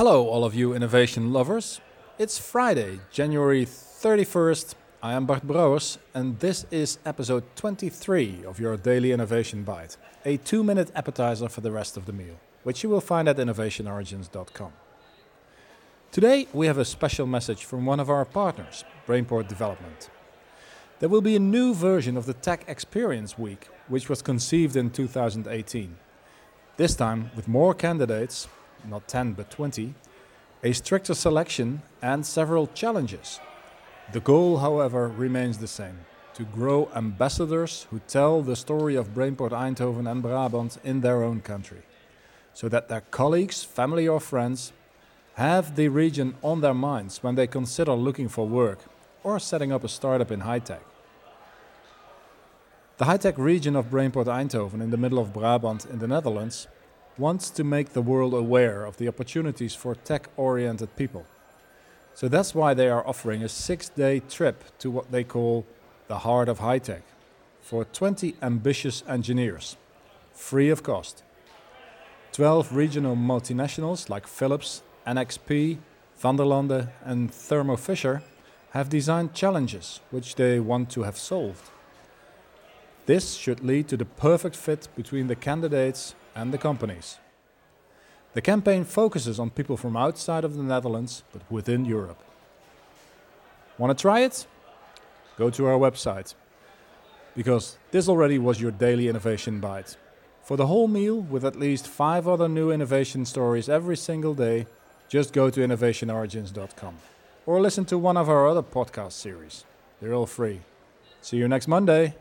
Hello, all of you innovation lovers. It's Friday, January 31st. I am Bart Brouwers, and this is episode 23 of your Daily Innovation Bite, a two minute appetizer for the rest of the meal, which you will find at innovationorigins.com. Today, we have a special message from one of our partners, Brainport Development. There will be a new version of the Tech Experience Week, which was conceived in 2018. This time with more candidates not 10 but 20, a stricter selection, and several challenges. The goal, however, remains the same to grow ambassadors who tell the story of Brainport Eindhoven and Brabant in their own country, so that their colleagues, family, or friends have the region on their minds when they consider looking for work or setting up a startup in high tech. The high tech region of Brainport Eindhoven in the middle of Brabant in the Netherlands wants to make the world aware of the opportunities for tech oriented people. So that's why they are offering a six day trip to what they call the heart of high tech for 20 ambitious engineers, free of cost. 12 regional multinationals like Philips, NXP, Vanderlande, and Thermo Fisher have designed challenges which they want to have solved. This should lead to the perfect fit between the candidates and the companies. The campaign focuses on people from outside of the Netherlands but within Europe. Want to try it? Go to our website. Because this already was your daily innovation bite. For the whole meal, with at least five other new innovation stories every single day, just go to innovationorigins.com or listen to one of our other podcast series. They're all free. See you next Monday.